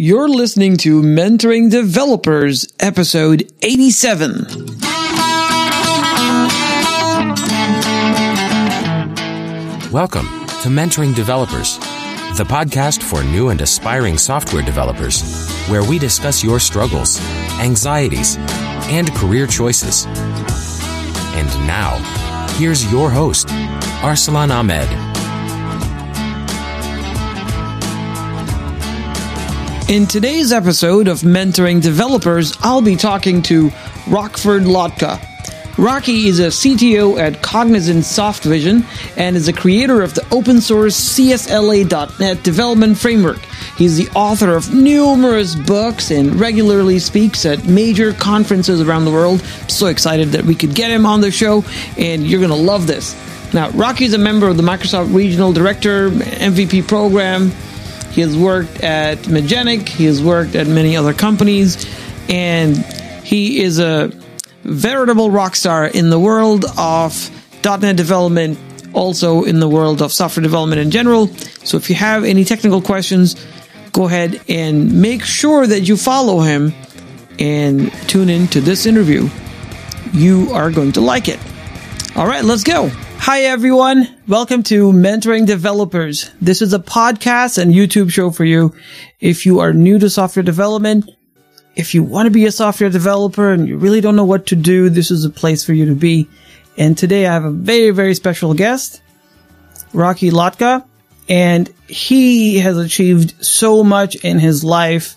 You're listening to Mentoring Developers, episode 87. Welcome to Mentoring Developers, the podcast for new and aspiring software developers, where we discuss your struggles, anxieties, and career choices. And now, here's your host, Arsalan Ahmed. In today's episode of Mentoring Developers, I'll be talking to Rockford Lhotka. Rocky is a CTO at Cognizant Softvision and is a creator of the open source CSLA.NET development framework. He's the author of numerous books and regularly speaks at major conferences around the world. I'm so excited that we could get him on the show, and you're going to love this. Now, Rocky is a member of the Microsoft Regional Director MVP program he has worked at Magenic. He has worked at many other companies, and he is a veritable rock star in the world of .NET development, also in the world of software development in general. So if you have any technical questions, go ahead and make sure that you follow him and tune in to this interview. You are going to like it. All right, let's go. Hi, everyone. Welcome to Mentoring Developers. This is a podcast and YouTube show for you. If you are new to software development, if you want to be a software developer and you really don't know what to do, this is a place for you to be. And today I have a very, very special guest, Rocky Lhotka, and he has achieved so much in his life.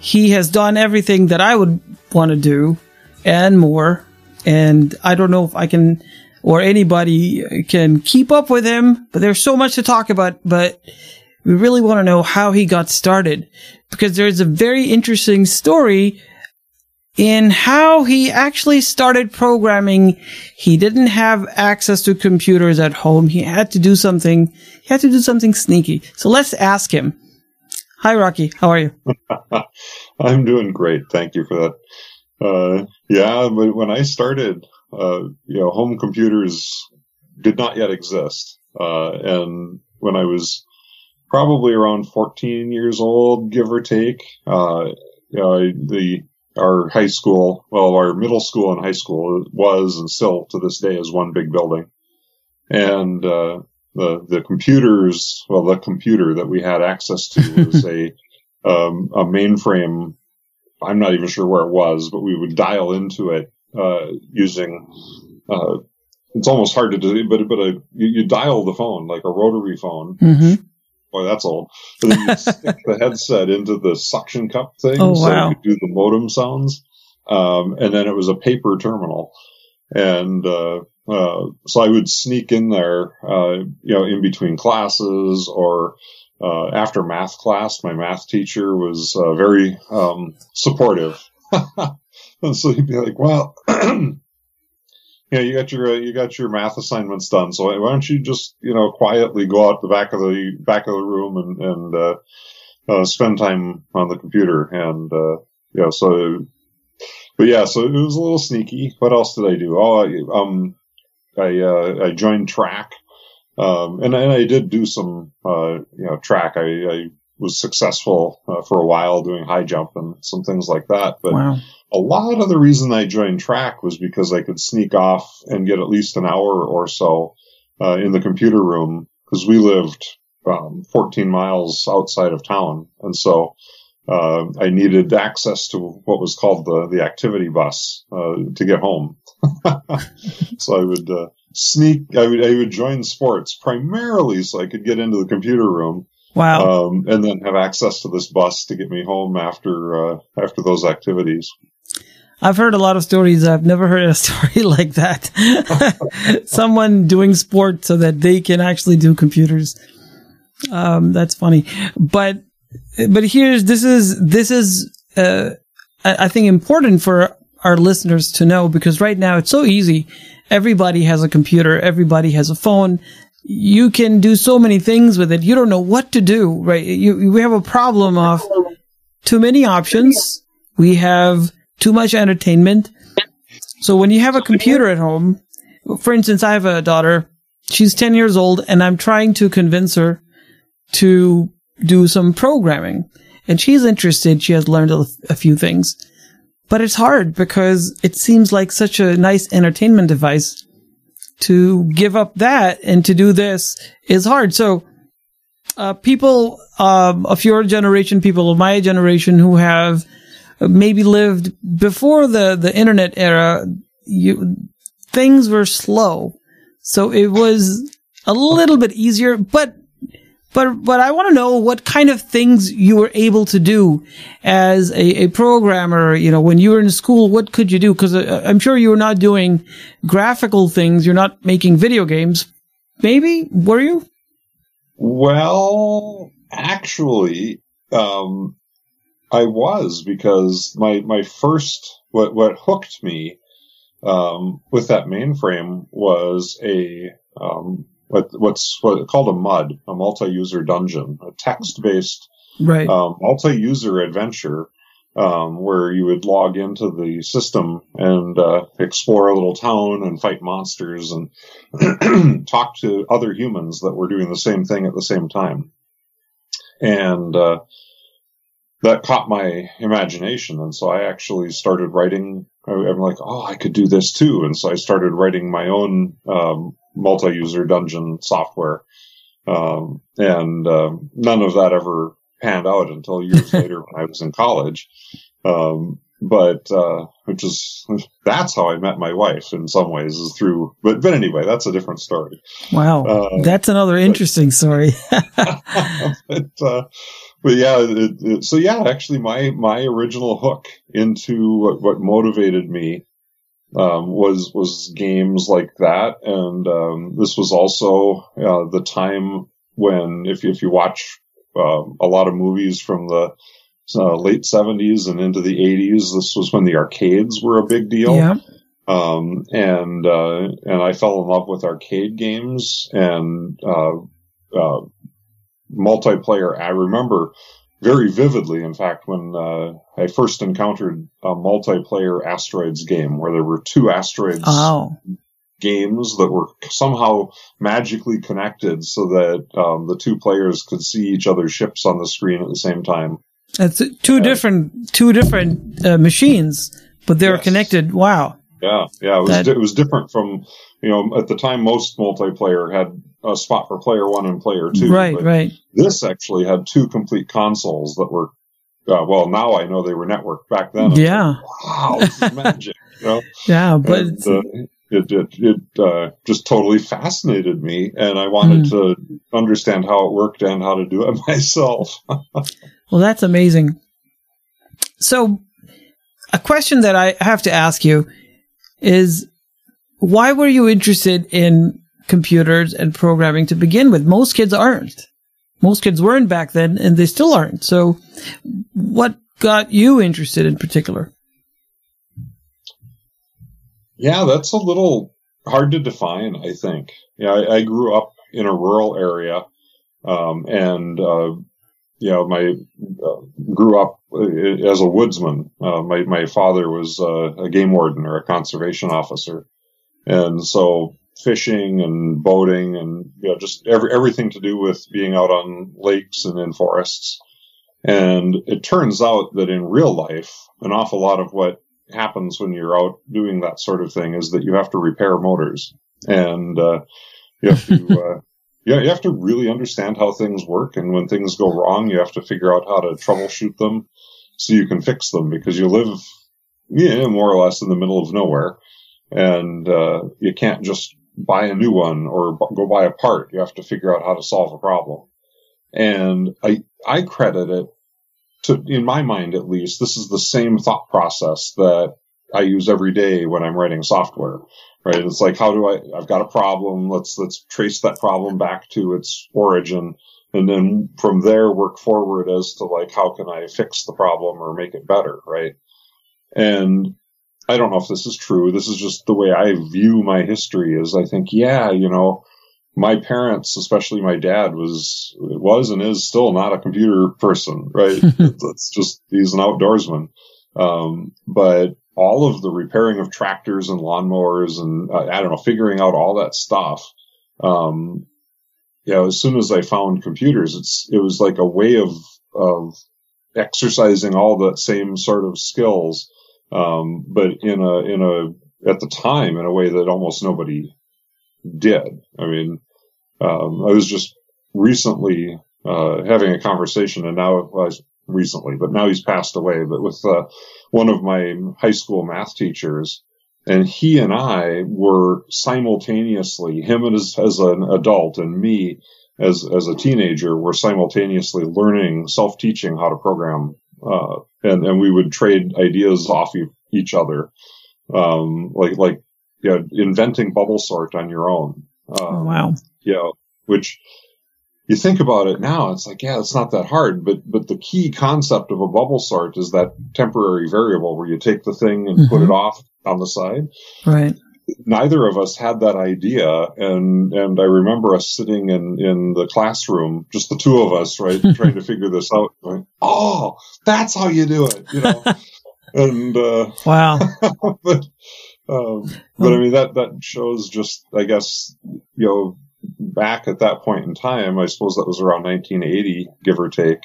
He has done everything that I would want to do and more. And I don't know if I can or anybody can keep up with him, but there's so much to talk about, but we really want to know how he got started because there's a very interesting story in how he actually started programming. He didn't have access to computers at home. He had to do something, he had to do something sneaky. So let's ask him. Hi, Rocky. How are you? I'm doing great. Thank you for that. Uh, yeah, but when I started, uh, you know, home computers did not yet exist. Uh, and when I was probably around 14 years old, give or take, uh, you know, the, our high school, well, our middle school and high school was and still to this day is one big building. And, uh, the, the computers, well, the computer that we had access to was a, um, a mainframe. I'm not even sure where it was, but we would dial into it uh, using. Uh, it's almost hard to do, but but a, you, you, dial the phone like a rotary phone. Mm-hmm. Boy, that's old. But then you stick the headset into the suction cup thing, oh, so wow. you could do the modem sounds. Um, and then it was a paper terminal, and uh, uh, so I would sneak in there, uh, you know, in between classes or uh, after math class. My math teacher was uh, very um, supportive. And so he'd be like, well, yeah, you got your, uh, you got your math assignments done. So why don't you just, you know, quietly go out the back of the back of the room and, and, uh, uh, spend time on the computer. And, uh, yeah, so, but yeah, so it was a little sneaky. What else did I do? Oh, I, um, I, uh, I joined track. Um, and, and I did do some, uh, you know, track. I, I was successful uh, for a while doing high jump and some things like that. But wow a lot of the reason I joined track was because I could sneak off and get at least an hour or so uh, in the computer room because we lived um, 14 miles outside of town, and so uh, I needed access to what was called the the activity bus uh, to get home. so I would uh, sneak. I would I would join sports primarily so I could get into the computer room. Wow. Um, and then have access to this bus to get me home after uh, after those activities. I've heard a lot of stories. I've never heard a story like that. Someone doing sport so that they can actually do computers. Um, that's funny. But, but here's, this is, this is, uh, I, think important for our listeners to know because right now it's so easy. Everybody has a computer. Everybody has a phone. You can do so many things with it. You don't know what to do, right? You, we have a problem of too many options. We have too much entertainment. So when you have a computer at home, for instance, I have a daughter. She's 10 years old and I'm trying to convince her to do some programming. and she's interested. She has learned a, a few things, but it's hard because it seems like such a nice entertainment device to give up that and to do this is hard. So, uh, people um, of your generation, people of my generation who have maybe lived before the, the internet era, you, things were slow. So it was a little bit easier, but but but I want to know what kind of things you were able to do as a, a programmer. You know, when you were in school, what could you do? Because uh, I'm sure you were not doing graphical things. You're not making video games. Maybe were you? Well, actually, um, I was because my my first what what hooked me um, with that mainframe was a um, what, what's what, called a MUD, a multi-user dungeon, a text-based right. um, multi-user adventure um, where you would log into the system and uh, explore a little town and fight monsters and talk to other humans that were doing the same thing at the same time. And uh, that caught my imagination. And so I actually started writing. I'm like, oh, I could do this too. And so I started writing my own um, multi-user dungeon software. Um, and um, none of that ever panned out until years later when I was in college. Um, but uh, which is that's how I met my wife in some ways is through. But but anyway, that's a different story. Wow, uh, that's another interesting but, story. but, uh, but yeah, it, it, so yeah, actually, my my original hook into what, what motivated me um, was was games like that, and um, this was also uh, the time when, if if you watch uh, a lot of movies from the uh, late '70s and into the '80s, this was when the arcades were a big deal. Yeah. Um, and uh, and I fell in love with arcade games and uh, uh, multiplayer. I remember very vividly, in fact, when uh, I first encountered a multiplayer asteroids game where there were two asteroids oh. games that were somehow magically connected so that um, the two players could see each other's ships on the screen at the same time. It's two uh, different two different uh, machines, but they're yes. connected. Wow. Yeah, yeah, it was that, it was different from you know at the time most multiplayer had a spot for player one and player two. Right, right. This actually had two complete consoles that were uh, well now I know they were networked back then. Yeah. Like, wow, this is magic. You know? Yeah, but and, uh, it it, it uh, just totally fascinated me, and I wanted mm. to understand how it worked and how to do it myself. well, that's amazing. So, a question that I have to ask you is why were you interested in computers and programming to begin with? Most kids aren't. Most kids weren't back then and they still aren't. So what got you interested in particular? Yeah, that's a little hard to define, I think. Yeah, I, I grew up in a rural area, um, and, uh, you know, my, uh, grew up uh, as a woodsman. Uh, my, my father was uh, a game warden or a conservation officer. And so fishing and boating and, you know, just every, everything to do with being out on lakes and in forests. And it turns out that in real life, an awful lot of what happens when you're out doing that sort of thing is that you have to repair motors and, uh, you have to, yeah, you have to really understand how things work. And when things go wrong, you have to figure out how to troubleshoot them so you can fix them because you live, yeah, more or less in the middle of nowhere. And, uh, you can't just buy a new one or go buy a part. You have to figure out how to solve a problem. And I, I credit it to, in my mind at least, this is the same thought process that I use every day when I'm writing software, right? It's like, how do I, I've got a problem. Let's, let's trace that problem back to its origin. And then from there work forward as to like, how can I fix the problem or make it better, right? And I don't know if this is true. This is just the way I view my history is I think, yeah, you know, my parents, especially my dad was, was and is still not a computer person, right? It's just, he's an outdoorsman. Um, but all of the repairing of tractors and lawnmowers and uh, I don't know, figuring out all that stuff. Um, you know, as soon as I found computers, it's, it was like a way of, of exercising all that same sort of skills, um, but in a in a at the time in a way that almost nobody did. I mean, um, I was just recently uh, having a conversation, and now well, recently, but now he's passed away. But with uh, one of my high school math teachers, and he and I were simultaneously him as as an adult and me as as a teenager were simultaneously learning self teaching how to program, uh, and and we would trade ideas off each other, um, like like yeah, inventing bubble sort on your own. Um, oh, wow. Yeah, which you think about it now, it's like, yeah, it's not that hard. But but the key concept of a bubble sort is that temporary variable where you take the thing and mm-hmm. put it off on the side. Right. Neither of us had that idea, and and I remember us sitting in in the classroom, just the two of us, right, trying to figure this out. Going, oh, that's how you do it, you know. and uh, wow. but um, but I mean that that shows just, I guess, you know, back at that point in time, I suppose that was around 1980, give or take,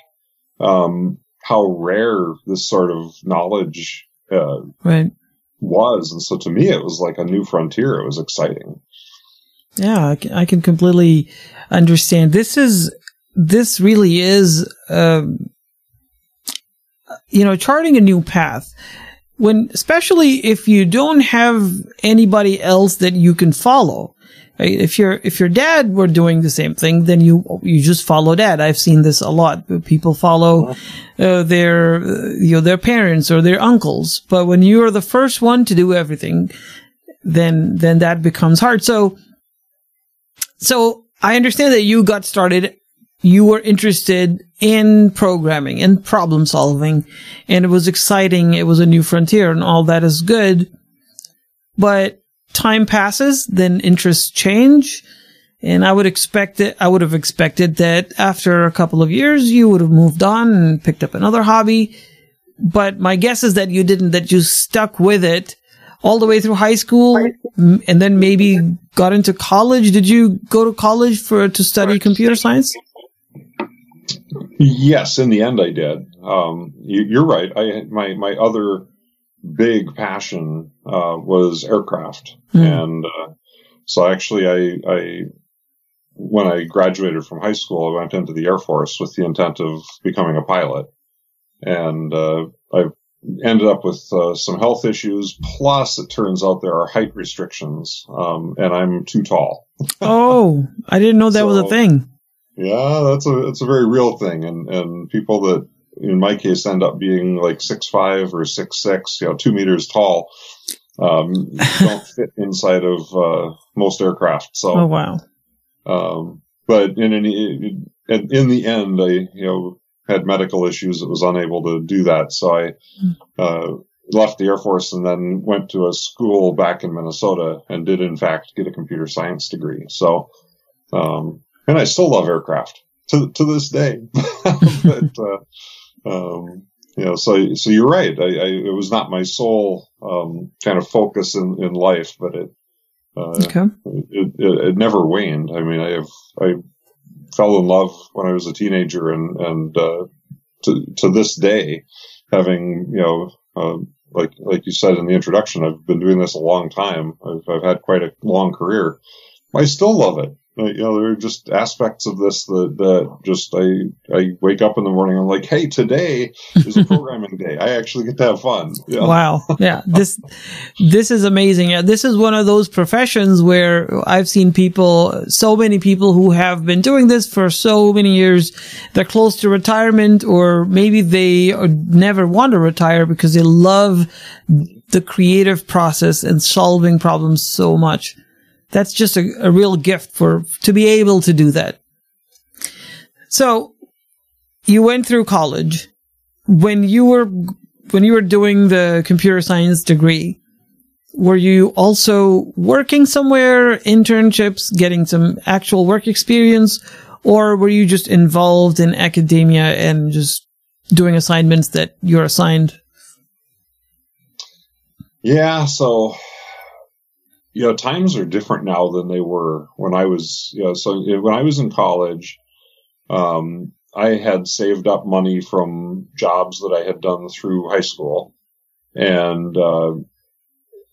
um, how rare this sort of knowledge uh, right. was. And so to me, it was like a new frontier. It was exciting. Yeah, I can, completely understand. This is, this really is, um, you know, charting a new path when, especially if you don't have anybody else that you can follow. If your if your dad were doing the same thing, then you you just follow dad. I've seen this a lot. People follow uh, their uh, you know their parents or their uncles. But when you are the first one to do everything, then then that becomes hard. So so I understand that you got started. You were interested in programming and problem solving, and it was exciting. It was a new frontier, and all that is good. But time passes, then interests change. And I would expect it, I would have expected that after a couple of years, you would have moved on and picked up another hobby. But my guess is that you didn't, that you stuck with it all the way through high school and then maybe got into college. Did you go to college for, to study computer science? Yes, in the end I did. Um, you, are right. I, my, my other big passion uh, was aircraft, mm. and uh, so actually, I, I when I graduated from high school, I went into the Air Force with the intent of becoming a pilot, and uh, I ended up with uh, some health issues. Plus, it turns out there are height restrictions, um, and I'm too tall. oh, I didn't know that so, was a thing. Yeah, that's a it's a very real thing, and and people that in my case end up being like six five or six six, you know, two meters tall. Um, don't fit inside of uh, most aircraft. So, oh wow. Um, but in any in, in the end, I you know had medical issues that was unable to do that. So I hmm. uh, left the Air Force and then went to a school back in Minnesota and did in fact get a computer science degree. So, um, and I still love aircraft to to this day. but uh, um, you know, so so you're right. I, I, it was not my sole um, kind of focus in, in life, but it, uh, okay. it, it, it never waned. I mean, I have I fell in love when I was a teenager, and and uh, to to this day, having you know, uh, like like you said in the introduction, I've been doing this a long time. I've I've had quite a long career. I still love it you know, there are just aspects of this that, that just I I wake up in the morning. I'm like, hey, today is a programming day. I actually get to have fun. Yeah. Wow, yeah this this is amazing. Yeah, this is one of those professions where I've seen people, so many people who have been doing this for so many years. They're close to retirement, or maybe they never want to retire because they love the creative process and solving problems so much that's just a, a real gift for to be able to do that. So you went through college when you were when you were doing the computer science degree were you also working somewhere internships getting some actual work experience or were you just involved in academia and just doing assignments that you're assigned yeah so you know, times are different now than they were when I was, you know, so when I was in college, um, I had saved up money from jobs that I had done through high school, and uh,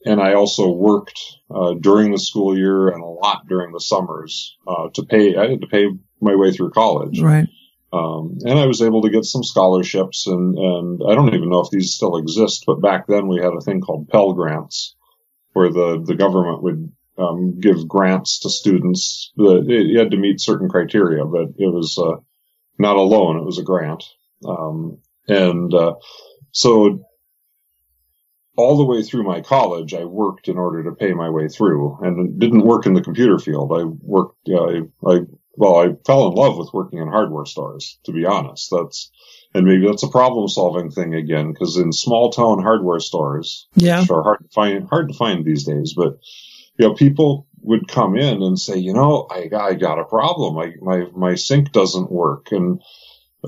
and I also worked uh, during the school year and a lot during the summers uh, to pay. I had to pay my way through college, right? Um, and I was able to get some scholarships, and and I don't even know if these still exist, but back then we had a thing called Pell grants, where the the government would um, give grants to students. That you had to meet certain criteria, but it was uh, not a loan; it was a grant. Um, and uh, so, all the way through my college, I worked in order to pay my way through, and didn't work in the computer field. I worked. Uh, I, I well, I fell in love with working in hardware stores. To be honest, that's and maybe that's a problem solving thing again because in small town hardware stores, yeah, which are hard to find hard to find these days, but you know, people would come in and say, you know, I, I got a problem. I, my, my sink doesn't work. And,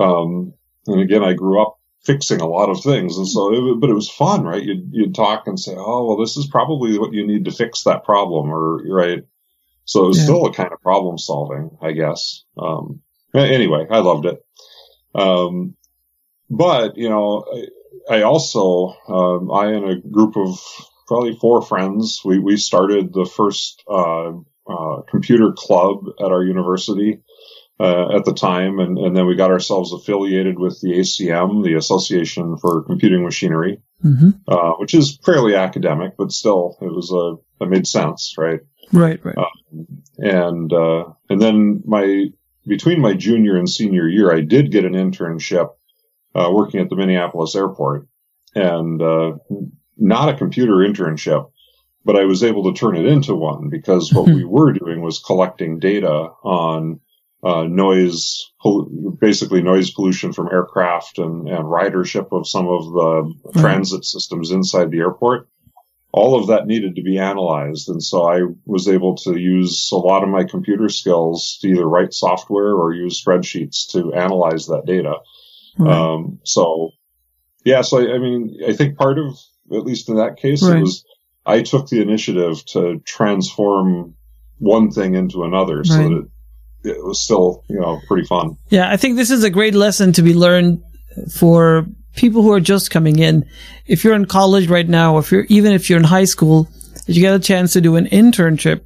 um, and again, I grew up fixing a lot of things. And so, it, but it was fun, right? You'd, you'd talk and say, oh, well, this is probably what you need to fix that problem or, right? So it was yeah. still a kind of problem solving, I guess. Um, anyway, I loved it. Um, but, you know, I, I also, um, I and a group of probably four friends. We we started the first uh, uh, computer club at our university uh, at the time, and, and then we got ourselves affiliated with the ACM, the Association for Computing Machinery, mm-hmm. Uh, which is fairly academic, but still it was a it made sense, right? Right, right. Um, and uh, and then my between my junior and senior year, I did get an internship uh, working at the Minneapolis airport, and not a computer internship, but I was able to turn it into one because what we were doing was collecting data on uh, noise, basically noise pollution from aircraft and, and ridership of some of the right. transit systems inside the airport. All of that needed to be analyzed. And so I was able to use a lot of my computer skills to either write software or use spreadsheets to analyze that data. Right. Um, so yeah, so I, I mean, I think part of at least in that case, right. it was I took the initiative to transform one thing into another, right. so that it, it was still you know pretty fun. Yeah, I think this is a great lesson to be learned for people who are just coming in. If you're in college right now, if you're even if you're in high school, if you get a chance to do an internship,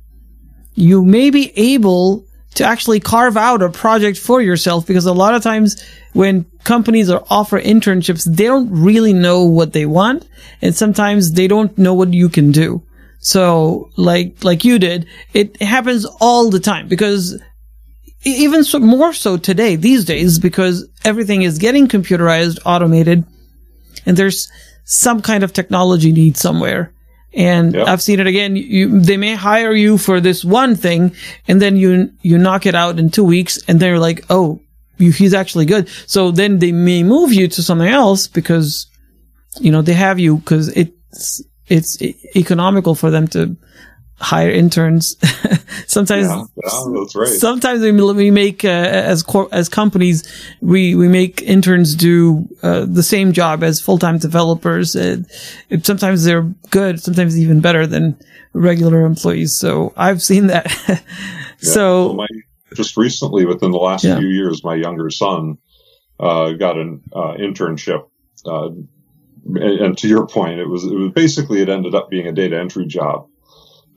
you may be able to actually carve out a project for yourself because a lot of times when companies are offer internships, they don't really know what they want. And sometimes they don't know what you can do. So like, like you did, it happens all the time because even so, more so today, these days, because everything is getting computerized, automated, and there's some kind of technology need somewhere. And yep. I've seen it again. You, they may hire you for this one thing and then you, you knock it out in two weeks and they're like, Oh, you, he's actually good. So then they may move you to something else because, you know, they have you because it's, it's economical for them to hire interns. sometimes, yeah, yeah, that's right. Sometimes we, we make uh, as cor- as companies we we make interns do uh, the same job as full time developers. It, it, sometimes they're good, sometimes even better than regular employees. So I've seen that. so well, my, just recently, within the last yeah. few years, my younger son uh, got an uh, internship. Uh, and, and to your point, it was it was basically it ended up being a data entry job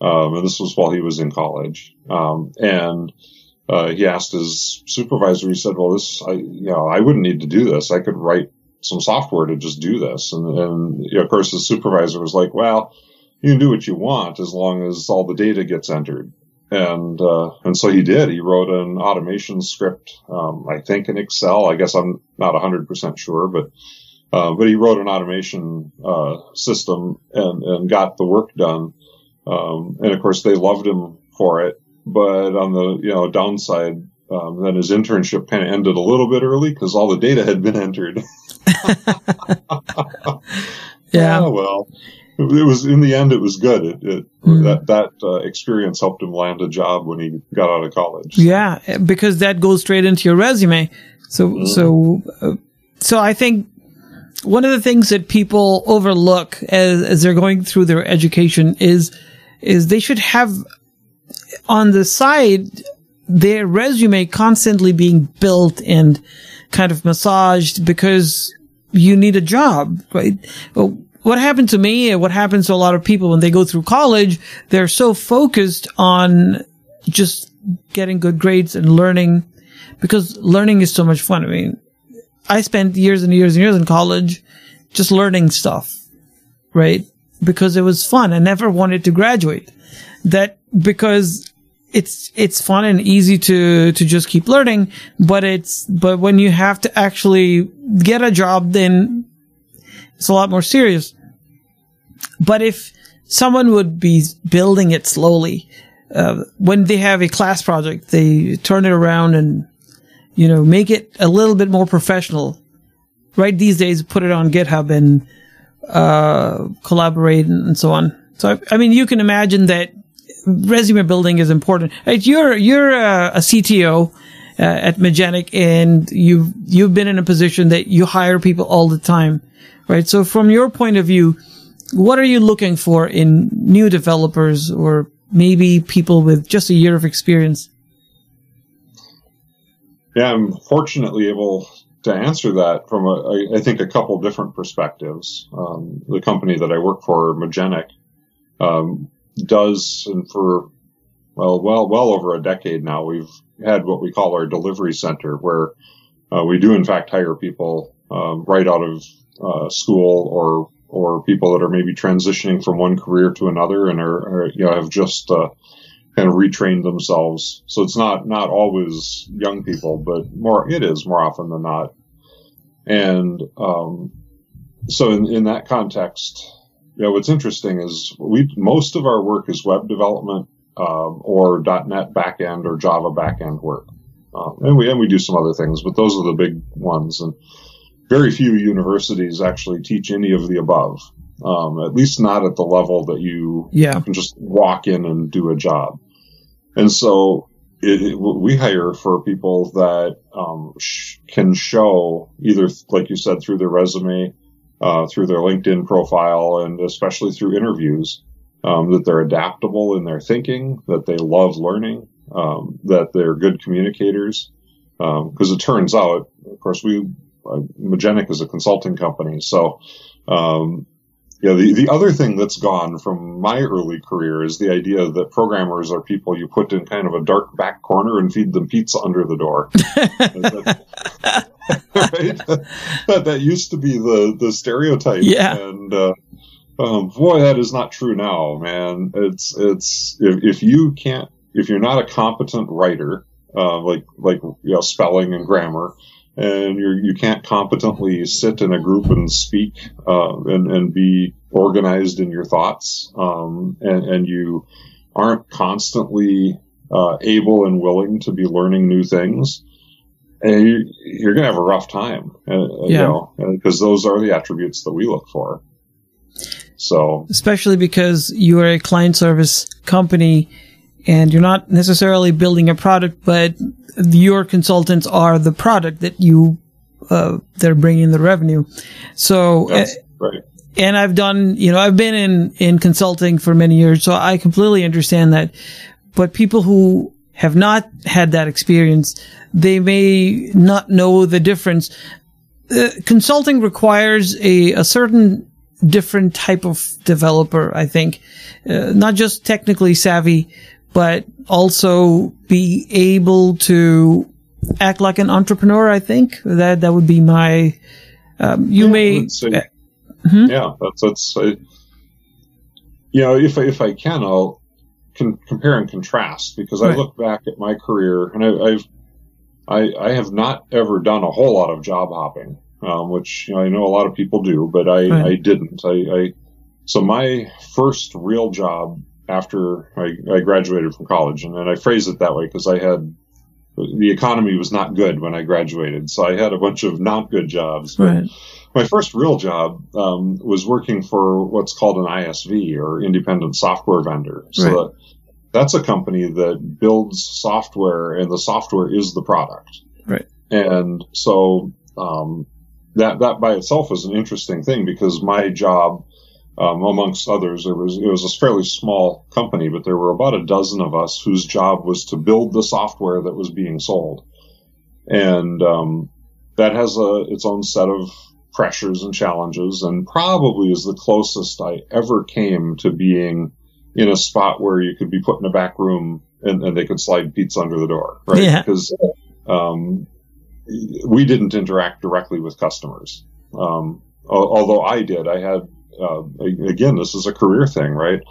um, and this was while he was in college. Um, and uh, he asked his supervisor, he said, well, this, I, you know, I wouldn't need to do this. I could write some software to just do this. And, and you know, of course, the supervisor was like, well, you can do what you want as long as all the data gets entered. And, uh, and so he did. He wrote an automation script, um, I think in Excel. I guess I'm not 100% sure, but, uh, but he wrote an automation, uh, system and, and got the work done. Um, and of course, they loved him for it. But on the you know downside, um, then his internship kind of ended a little bit early because all the data had been entered. yeah. Oh, well, it was in the end, it was good. It, it mm. that that uh, experience helped him land a job when he got out of college. Yeah, because that goes straight into your resume. So mm. so uh, so I think one of the things that people overlook as as they're going through their education is is they should have on the side their resume constantly being built and kind of massaged because you need a job, right? What happened to me and what happens to a lot of people when they go through college, they're so focused on just getting good grades and learning because learning is so much fun. I mean, I spent years and years and years in college just learning stuff, right? Because it was fun. I never wanted to graduate. That because it's it's fun and easy to to just keep learning, but it's but when you have to actually get a job, then it's a lot more serious. But if someone would be building it slowly, uh, when they have a class project, they turn it around and you know make it a little bit more professional. Right these days, put it on GitHub and uh, collaborate and so on. So I mean, you can imagine that resume building is important. Right? You're you're a, a CTO uh, at Magenic, and you've you've been in a position that you hire people all the time, right? So from your point of view, what are you looking for in new developers or maybe people with just a year of experience? Yeah, I'm fortunately able to answer that from a, I think a couple different perspectives. Um, the company that I work for, Magenic, um, does, and for well, well, well over a decade now, we've had what we call our delivery center, where uh, we do in fact hire people um, right out of uh, school or or people that are maybe transitioning from one career to another and are, are you know have just uh, kind of retrained themselves. So it's not not always young people, but more it is more often than not. And um, so in, in that context, you know, what's interesting is we most of our work is web development um, or .NET backend or Java backend work, um, and we and we do some other things, but those are the big ones. And very few universities actually teach any of the above. Um, at least not at the level that you yeah. can just walk in and do a job. And so it, it, we hire for people that um, sh- can show either, like you said, through their resume, uh, through their LinkedIn profile, and especially through interviews, um, that they're adaptable in their thinking, that they love learning, um, that they're good communicators. Because um, it turns out, of course, we uh, Magenic is a consulting company, so um, yeah, the, the other thing that's gone from my early career is the idea that programmers are people you put in kind of a dark back corner and feed them pizza under the door. right? that, that used to be the, the stereotype. Yeah. And, uh, um, boy, that is not true now, man. It's, it's, if, if you can't, if you're not a competent writer, uh, like, like, you know, spelling and grammar, and you you can't competently sit in a group and speak uh, and and be organized in your thoughts, um, and and you aren't constantly uh, able and willing to be learning new things, and you, you're going to have a rough time, uh, yeah. you know, because those are the attributes that we look for. So, especially because you are a client service company and you're not necessarily building a product, but your consultants are the product that you uh, they're bringing the revenue. So, uh, right. And I've done, you know, I've been in in consulting for many years, so I completely understand that. But people who have not had that experience, they may not know the difference. Uh, consulting requires a, a certain different type of developer, I think, uh, not just technically savvy, but also be able to act like an entrepreneur. I think that that would be my. Um, you yeah, may. Uh, mm-hmm. Yeah, that's that's. Uh, you know, if I, if I can, I'll con- compare and contrast because right. I look back at my career and I, have I, I have not ever done a whole lot of job hopping, um, which you know, I know a lot of people do, but I, right. I didn't. I, I so my first real job after I, I graduated from college. And, and I phrase it that way because I had the economy was not good when I graduated, so I had a bunch of not good jobs. Right. My first real job um, was working for what's called an ISV or independent software vendor. So right. that, that's a company that builds software, and the software is the product. Right. And so um, that that by itself is an interesting thing because my job um, amongst others. There was it was a fairly small company, but there were about a dozen of us whose job was to build the software that was being sold, and um, that has a its own set of pressures and challenges, and probably is the closest I ever came to being in a spot where you could be put in a back room and, and they could slide pizza under the door, right? Yeah. Because um, we didn't interact directly with customers. Um, although I did, I had uh, again, this is a career thing, right?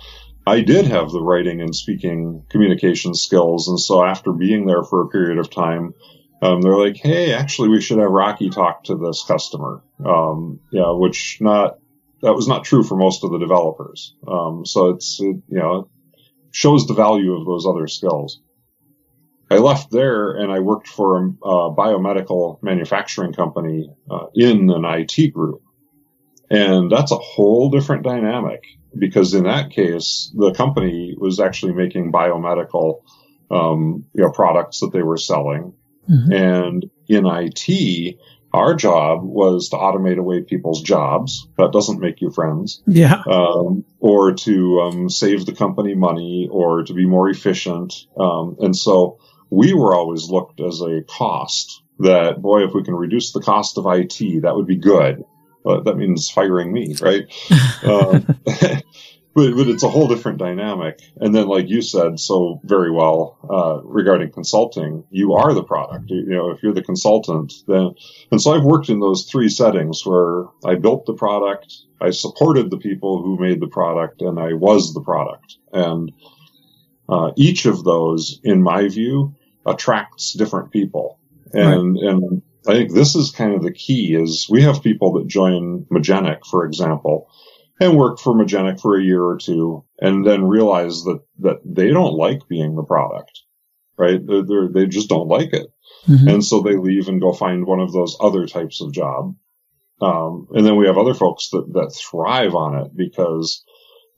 I did have the writing and speaking communication skills, and so after being there for a period of time, um, they're like, "Hey, actually, we should have Rocky talk to this customer." Um, yeah, which not that was not true for most of the developers. Um, so it's it, you know shows the value of those other skills. I left there and I worked for a, a biomedical manufacturing company uh, in an IT group. And that's a whole different dynamic because in that case, the company was actually making biomedical, um, you know, products that they were selling. Mm-hmm. And in IT, our job was to automate away people's jobs. That doesn't make you friends. Yeah. Um, or to um, save the company money or to be more efficient. Um, and so we were always looked as a cost that, boy, if we can reduce the cost of IT, that would be good. But that means firing me, right? um, but, but it's a whole different dynamic. And then, like you said so very well uh, regarding consulting, you are the product. You, you, know, if you're the consultant, then and so I've worked in those three settings where I built the product, I supported the people who made the product, and I was the product. And uh, each of those, in my view, attracts different people. And right. and I think this is kind of the key is we have people that join Magenic, for example, and work for Magenic for a year or two and then realize that, that they don't like being the product, right? They're, they're, they just don't like it. Mm-hmm. And so they leave and go find one of those other types of job. Um, and then we have other folks that, that thrive on it because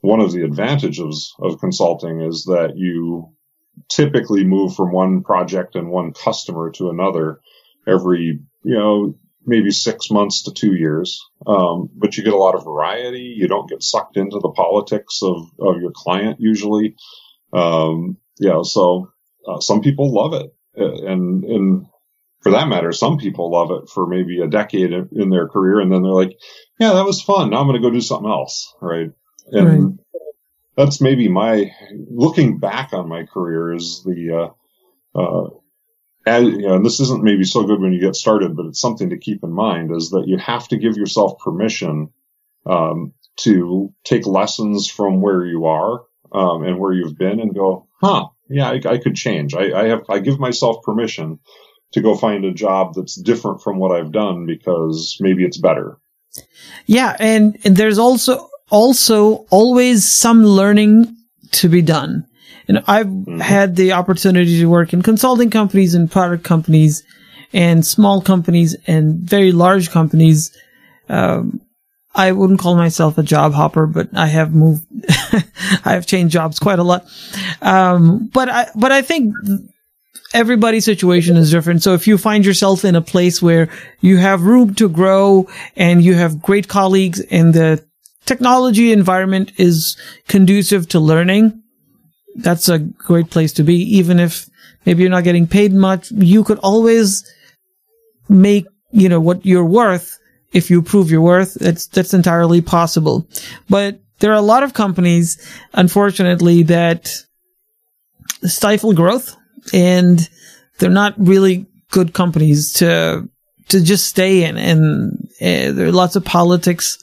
one of the advantages of consulting is that you typically move from one project and one customer to another every, you know, maybe six months to two years. Um, but you get a lot of variety. You don't get sucked into the politics of, of your client usually. Um, yeah. So, uh, some people love it. Uh, and, and for that matter, some people love it for maybe a decade in their career. And then they're like, yeah, that was fun. Now I'm going to go do something else. Right. And right. that's maybe my looking back on my career is the, uh, uh, and, you know, and this isn't maybe so good when you get started, but it's something to keep in mind is that you have to give yourself permission um, to take lessons from where you are um, and where you've been and go, huh, yeah, I, I could change. I, I, have, I give myself permission to go find a job that's different from what I've done because maybe it's better. Yeah. And, and there's also, also always some learning to be done. And I've mm-hmm. had the opportunity to work in consulting companies and product companies and small companies and very large companies. Um, I wouldn't call myself a job hopper, but I have moved, I have changed jobs quite a lot. Um, but I, but I think everybody's situation is different. So if you find yourself in a place where you have room to grow and you have great colleagues and the technology environment is conducive to learning, that's a great place to be. Even if maybe you're not getting paid much, you could always make, you know, what you're worth if you prove your worth. That's, that's entirely possible. But there are a lot of companies, unfortunately, that stifle growth and they're not really good companies to, to just stay in. And uh, there are lots of politics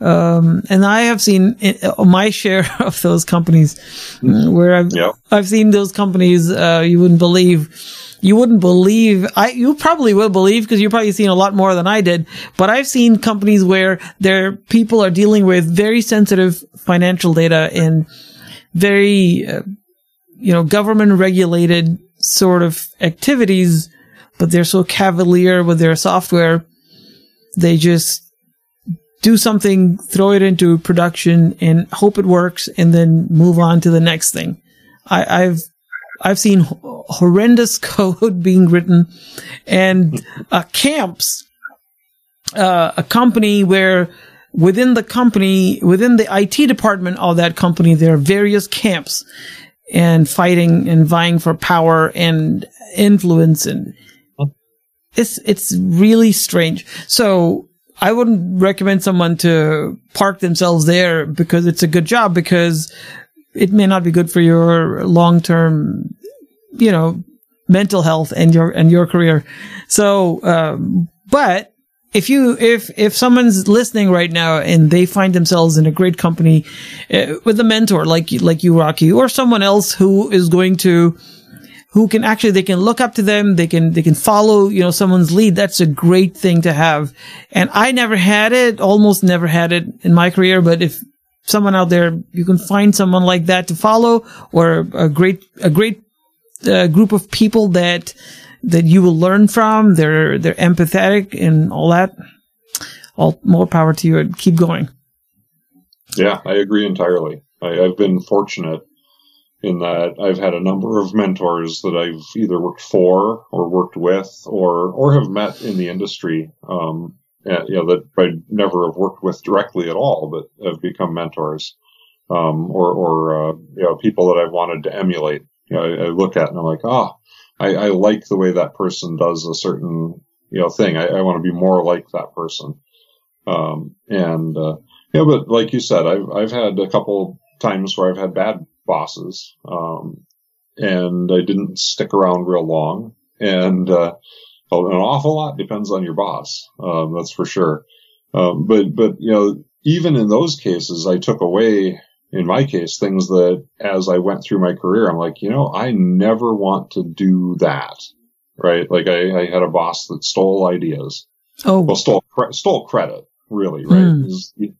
um, and I have seen uh, my share of those companies where I've, yep. I've seen those companies, uh, you wouldn't believe, you wouldn't believe, I, you probably will believe because you've probably seen a lot more than I did, but I've seen companies where their people are dealing with very sensitive financial data and very, uh, you know, government regulated sort of activities, but they're so cavalier with their software. They just, do something, throw it into production and hope it works and then move on to the next thing. I, have I've seen horrendous code being written and uh, camps, uh, a company where within the company, within the IT department of that company, there are various camps and fighting and vying for power and influence and it's it's really strange. So I wouldn't recommend someone to park themselves there because it's a good job because it may not be good for your long term, you know, mental health and your and your career. So, um, but if you if if someone's listening right now and they find themselves in a great company uh, with a mentor like like you Rocky or someone else who is going to who can actually they can look up to them they can they can follow you know someone's lead. That's a great thing to have. And i never had it almost never had it in my career but if someone out there you can find someone like that to follow or a great a great uh, group of people that that you will learn from they're they're empathetic and all that all more power to you and keep going. Yeah i agree entirely. I, i've been fortunate in that I've had a number of mentors that I've either worked for or worked with or or have met in the industry. Um, and, you know that I never have worked with directly at all, but have become mentors, um, or or uh, you know people that I've wanted to emulate. You know, I, I look at and I'm like, oh, I, I, like the way that person does a certain you know thing. I, I want to be more like that person. Um, and uh, yeah, but like you said, I've I've had a couple times where I've had bad bosses. Um, and I didn't stick around real long. And, uh, an awful lot depends on your boss. Um, that's for sure. Um, but, but, you know, even in those cases, I took away, in my case, things that as I went through my career, I'm like, you know, I never want to do that. Right. Like I, I had a boss that stole ideas. Oh, well, stole, stole credit really, right? Mm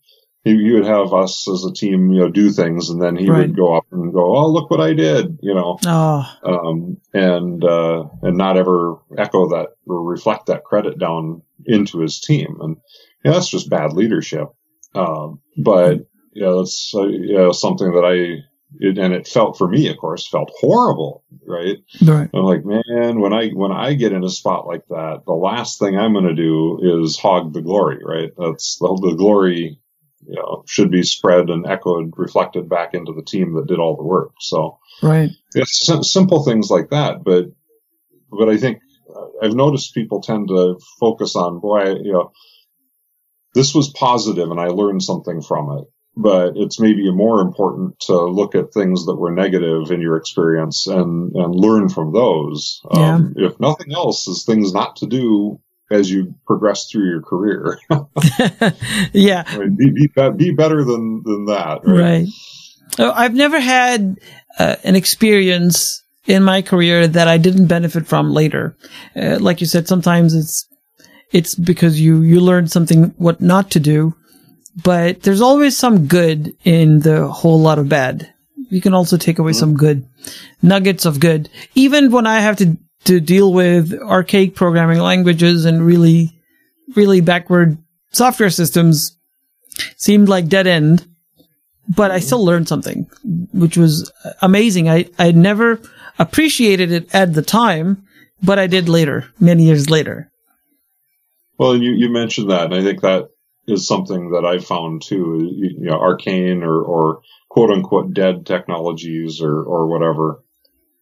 he, he, would have us as a team, you know, do things, and then he right. would go up and go, "Oh, look what I did," you know, oh. um, and uh, and not ever echo that or reflect that credit down into his team, and you know, that's just bad leadership. Um, but you know, that's uh, you know, something that I it, and it felt for me, of course, felt horrible, right? Right. I'm like, man, when I when I get in a spot like that, the last thing I'm going to do is hog the glory, right? That's the, the glory you know, should be spread and echoed, reflected back into the team that did all the work. So, right. It's simple things like that. But, but I think uh, I've noticed people tend to focus on, boy, you know, this was positive and I learned something from it. But it's maybe more important to look at things that were negative in your experience and, and learn from those. Yeah. Um, if nothing else, is things not to do as you progress through your career. yeah. Be, be, be, better than, than that. Right. right. Oh, I've never had uh, an experience in my career that I didn't benefit from later. Uh, like you said, sometimes it's, it's because you, you learn something what not to do, but there's always some good in the whole lot of bad. You can also take away mm-hmm. some good nuggets of good. Even when I have to to deal with archaic programming languages and really, really backward software systems seemed like dead end. But I still learned something, which was amazing. I, I never appreciated it at the time, but I did later, many years later. Well, you, you mentioned that, and I think that is something that I found too. You, know, arcane or, or quote unquote dead technologies or, or whatever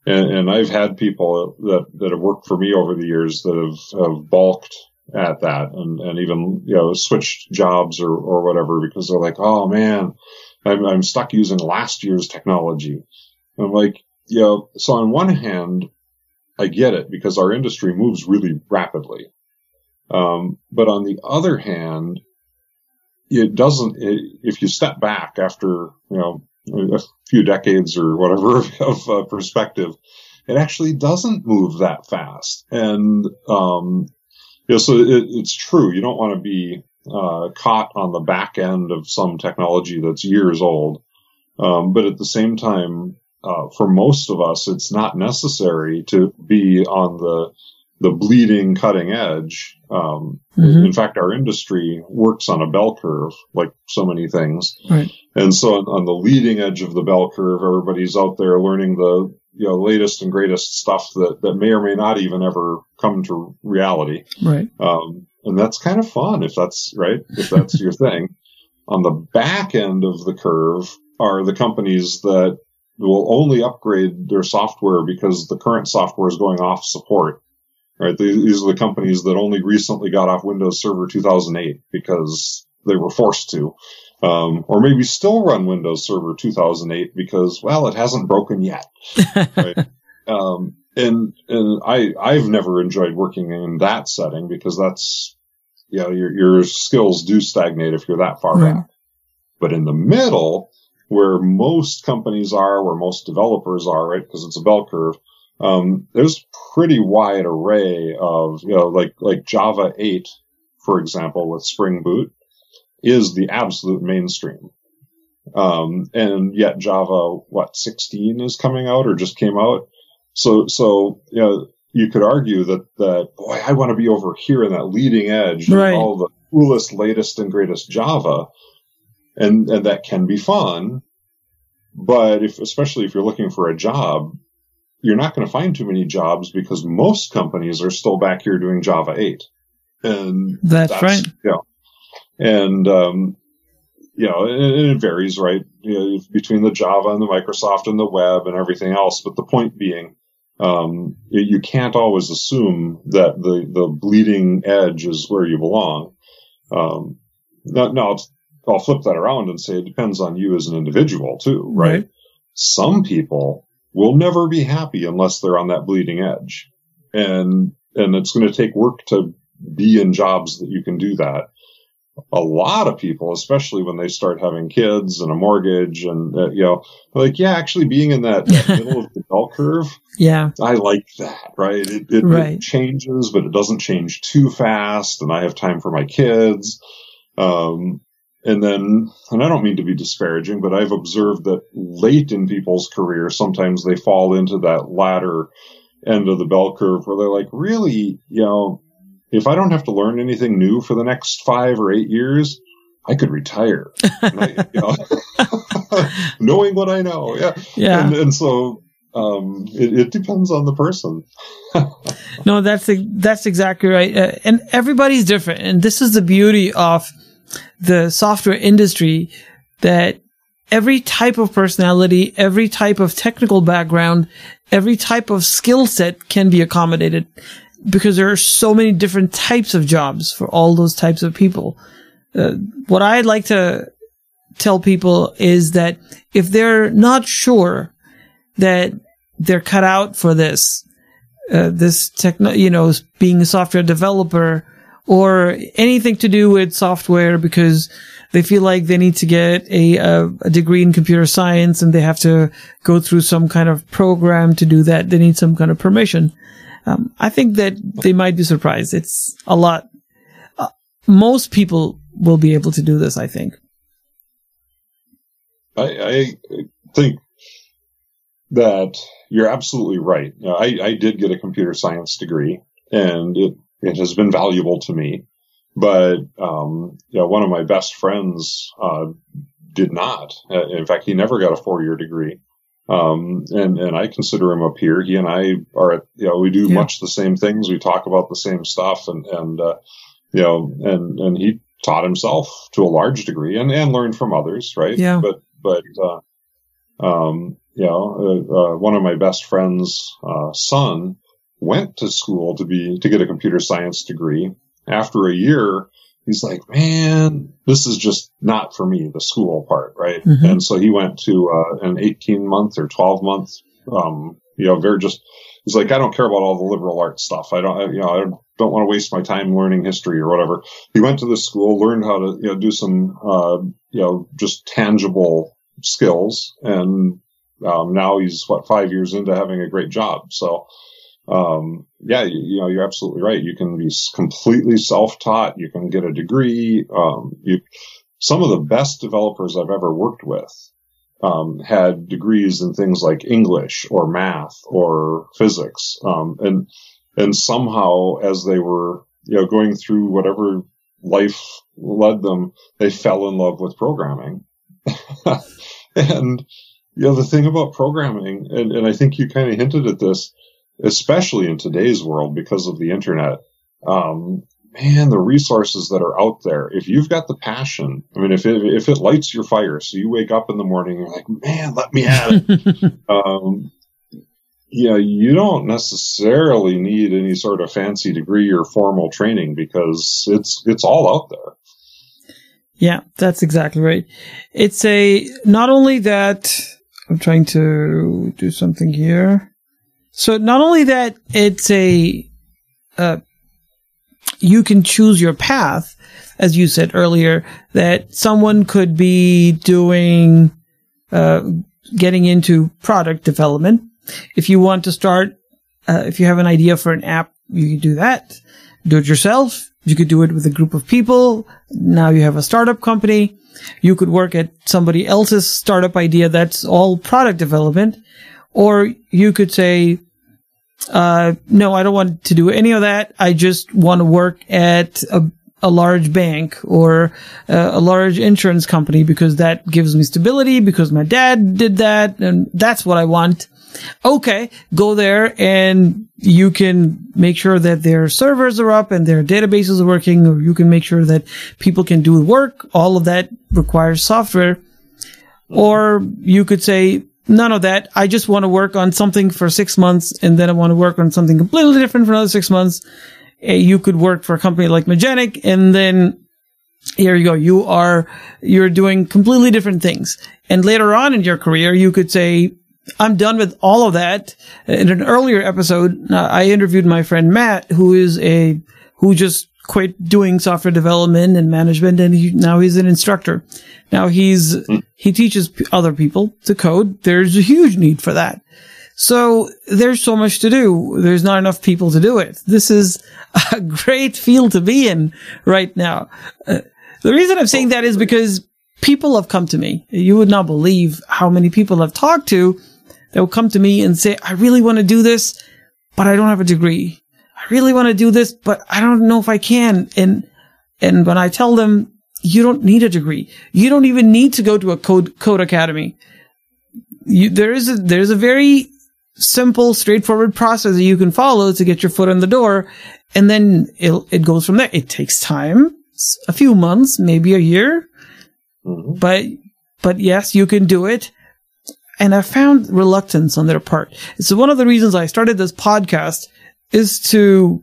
and, and I've had people that, that have worked for me over the years that have, have balked at that and, and even, you know, switched jobs or, or whatever because they're like, oh man, I'm, I'm stuck using last year's technology. And I'm like, you know, so on one hand, I get it because our industry moves really rapidly. Um, but on the other hand, it doesn't, it, if you step back after, you know, a few decades or whatever of uh, perspective, it actually doesn't move that fast. And, um, you know, so it, it's true. You don't want to be, uh, caught on the back end of some technology that's years old. Um, but at the same time, uh, for most of us, it's not necessary to be on the the bleeding cutting edge. Um, mm-hmm. In fact, our industry works on a bell curve, like so many things. Right. And so on, on, the leading edge of the bell curve, everybody's out there learning the you know latest and greatest stuff that that may or may not even ever come to reality. Right. Um, and that's kind of fun if that's right, if that's your thing. On the back end of the curve are the companies that will only upgrade their software because the current software is going off support. Right? These are the companies that only recently got off Windows Server 2008 because they were forced to. Um, or maybe still run Windows Server 2008 because, well, it hasn't broken yet. right? um, and and I I've never enjoyed working in that setting because that's you know your your skills do stagnate if you're that far back. But in the middle, where most companies are, where most developers are, right? Because it's a bell curve. Um, there's pretty wide array of, you know, like, like Java 8, for example, with Spring Boot is the absolute mainstream. Um, and yet Java, what, 16 is coming out or just came out. So, so, you know, you could argue that, that, boy, I want to be over here in that leading edge, right. all the coolest, latest and greatest Java and and that can be fun. But if, especially if you're looking for a job, you're not going to find too many jobs because most companies are still back here doing Java 8. And that's, that's right. Yeah. And, um, you know, and it varies, right? You know, between the Java and the Microsoft and the web and everything else. But the point being, um, you can't always assume that the, the bleeding edge is where you belong. Um, now, now I'll flip that around and say it depends on you as an individual too, right? right? Some people will never be happy unless they're on that bleeding edge. And, and it's going to take work to be in jobs that you can do that. A lot of people, especially when they start having kids and a mortgage and, uh, you know, like, yeah, actually being in that, that middle of the bell curve. Yeah. I like that, right? It, it, right. it changes, but it doesn't change too fast. And I have time for my kids. Um, and then, and I don't mean to be disparaging, but I've observed that late in people's career, sometimes they fall into that latter end of the bell curve where they're like, really, you know, if I don't have to learn anything new for the next five or eight years, I could retire. I, you know, knowing what I know. Yeah. Yeah. And, and so, um, it, it, depends on the person. no, that's, that's exactly right. Uh, and everybody's different. And this is the beauty of, the software industry that every type of personality, every type of technical background, every type of skill set can be accommodated because there are so many different types of jobs for all those types of people. Uh, what I'd like to tell people is that if they're not sure that they're cut out for this, uh, this techno, you know, being a software developer or anything to do with software because they feel like they need to get a, a, degree in computer science and they have to go through some kind of program to do that. They need some kind of permission. Um, I think that they might be surprised. It's a lot. Uh, most people will be able to do this, I think. I, I think that you're absolutely right. I, I did get a computer science degree and it it has been valuable to me. But um, you know, one of my best friends uh, did not. Uh, in fact, he never got a four-year degree. Um, and and I consider him a peer. He and I are, you know, we do yeah. much the same things. We talk about the same stuff, and and uh, you know, and and he taught himself to a large degree and and learned from others, right? Yeah. But but uh, um, you know, uh, uh, one of my best friends' uh, son went to school to be to get a computer science degree. After a year, he's like, "Man, this is just not for me." The school part, right? Mm-hmm. And so he went to uh, an 18 month or 12 month, um, you know, very just. He's like, I don't care about all the liberal arts stuff. I don't, you know, I don't want to waste my time learning history or whatever. He went to the school, learned how to, you know, do some, uh, you know, just tangible skills, and um, now he's what five years into having a great job. So, um, yeah, you, you, know, you're absolutely right. You can be completely self-taught. You can get a degree. Um, you, some of the best developers I've ever worked with, um, had degrees in things like English or math or physics. Um, and, and somehow as they were, you know, going through whatever life led them, they fell in love with programming. and, you know, the thing about programming, and, and I think you kind of hinted at this, especially in today's world because of the internet. Um, man, the resources that are out there. If you've got the passion, I mean, if it, if it lights your fire, so you wake up in the morning and you're like, man, let me at it. um, know, you don't necessarily need any sort of fancy degree or formal training because it's it's all out there. Yeah, that's exactly right. It's a not only that I'm trying to do something here. So not only that it's a uh, you can choose your path, as you said earlier, that someone could be doing uh, getting into product development. If you want to start, uh, if you have an idea for an app, you can do that. Do it yourself. You could do it with a group of people. Now you have a startup company. You could work at somebody else's startup idea. That's all product development. Or you could say, uh, no, I don't want to do any of that. I just want to work at a, a large bank or uh, a large insurance company because that gives me stability because my dad did that and that's what I want. Okay, go there and you can make sure that their servers are up and their databases are working, or you can make sure that people can do work. All of that requires software. Or you could say, none of that. I just want to work on something for six months and then I want to work on something completely different for another six months. Eh, you could work for a company like Magenic and then here you go. You are, you're doing completely different things. And later on in your career, you could say, I'm done with all of that. In an earlier episode, uh, I interviewed my friend Matt, who is a, who just quit doing software development and management and he, now he's an instructor. Now he's, he teaches other people to code. There's a huge need for that. So there's so much to do. There's not enough people to do it. This is a great field to be in right now. Uh, the reason I'm saying that is because people have come to me. You would not believe how many people I've talked to that will come to me and say, I really want to do this, but I don't have a degree. I really want to do this, but I don't know if I can. And, and when I tell them, you don't need a degree. You don't even need to go to a code, code academy. You, there is a, there's a very simple, straightforward process that you can follow to get your foot in the door. And then it, it goes from there. It takes time, a few months, maybe a year, mm-hmm. but, but yes, you can do it. And I found reluctance on their part. It's one of the reasons I started this podcast is to,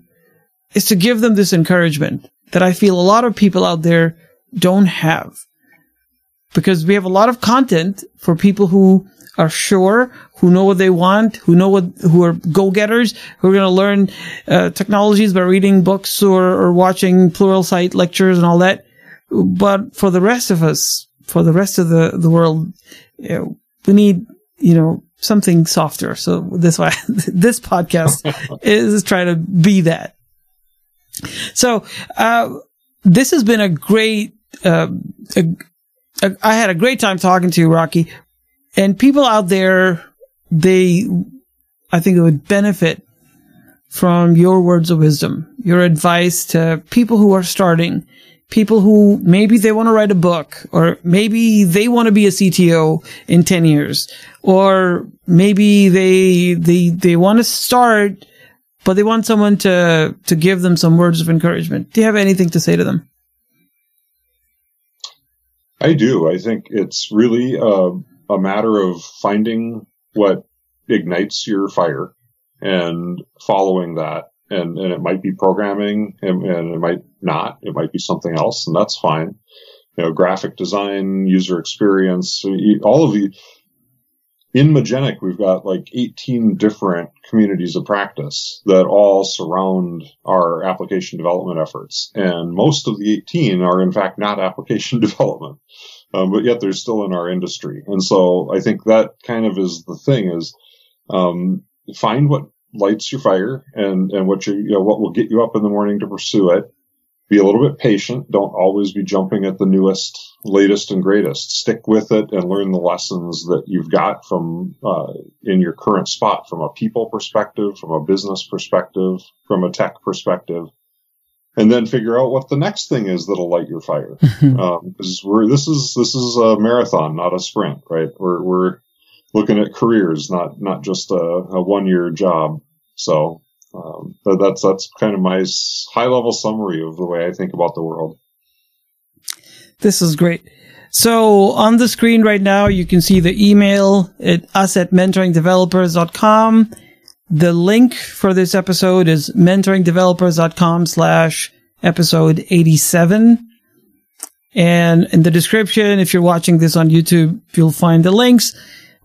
is to give them this encouragement that I feel a lot of people out there don't have. Because we have a lot of content for people who are sure, who know what they want, who know what, who are go-getters, who are going to learn uh, technologies by reading books or, or watching Pluralsight lectures and all that. But for the rest of us, for the rest of the, the world, you know, we need, you know, something softer. So this why this podcast is trying to be that. So, uh, this has been a great, uh, a, a, I had a great time talking to you, Rocky. And people out there, they, I think it would benefit from your words of wisdom, your advice to people who are starting, people who maybe they want to write a book or maybe they want to be a CTO in 10 years or maybe they, they, they want to start, but they want someone to, to give them some words of encouragement. Do you have anything to say to them? I do. I think it's really a, a matter of finding what ignites your fire and following that. And, and it might be programming and, and it might not. It might be something else, and that's fine. You know, graphic design, user experience, all of the, in Magenic, we've got like 18 different communities of practice that all surround our application development efforts. And most of the 18 are in fact not application development. Um, but yet they're still in our industry. And so I think that kind of is the thing is, um, find what lights your fire and, and what you, you know, what will get you up in the morning to pursue it. Be a little bit patient. Don't always be jumping at the newest, latest and greatest. Stick with it and learn the lessons that you've got from, uh, in your current spot from a people perspective, from a business perspective, from a tech perspective and then figure out what the next thing is that'll light your fire. Because um, we're this is this is a marathon, not a sprint, right? We're we're looking at careers, not not just a, a one year job. So um, that's that's kind of my high level summary of the way I think about the world. This is great. So on the screen right now, you can see the email at us at mentoringdevelopers.com. The link for this episode is mentoringdevelopers.com slash episode 87. And in the description, if you're watching this on YouTube, you'll find the links.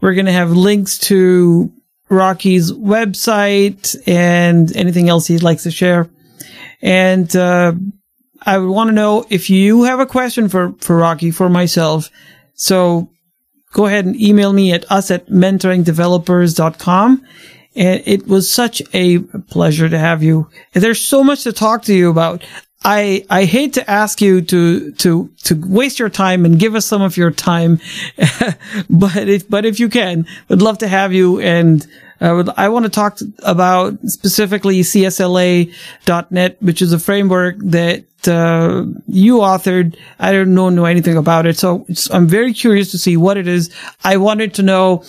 We're going to have links to Rocky's website and anything else he'd like to share. And, uh, I would want to know if you have a question for, for Rocky, for myself. So go ahead and email me at us at mentoringdevelopers.com. And it was such a pleasure to have you. There's so much to talk to you about. I, I hate to ask you to, to, to waste your time and give us some of your time. but if, but if you can, would love to have you. And I would, I want to talk about specifically CSLA.net, which is a framework that, uh, you authored. I don't know, know anything about it. So I'm very curious to see what it is. I wanted to know,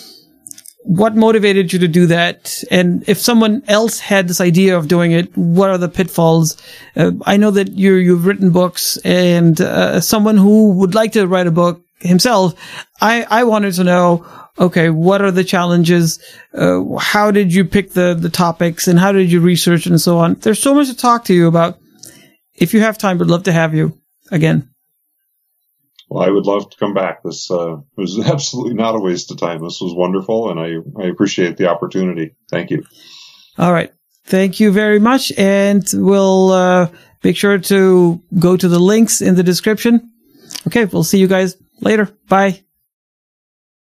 what motivated you to do that? And if someone else had this idea of doing it, what are the pitfalls? Uh, I know that you you've written books and, uh, someone who would like to write a book himself, I, I wanted to know, okay, what are the challenges? Uh, how did you pick the, the topics and how did you research and so on? There's so much to talk to you about. If you have time, we'd love to have you again. Well, I would love to come back. This uh, was absolutely not a waste of time. This was wonderful, and I, I appreciate the opportunity. Thank you. All right. Thank you very much. And we'll uh, make sure to go to the links in the description. Okay. We'll see you guys later. Bye.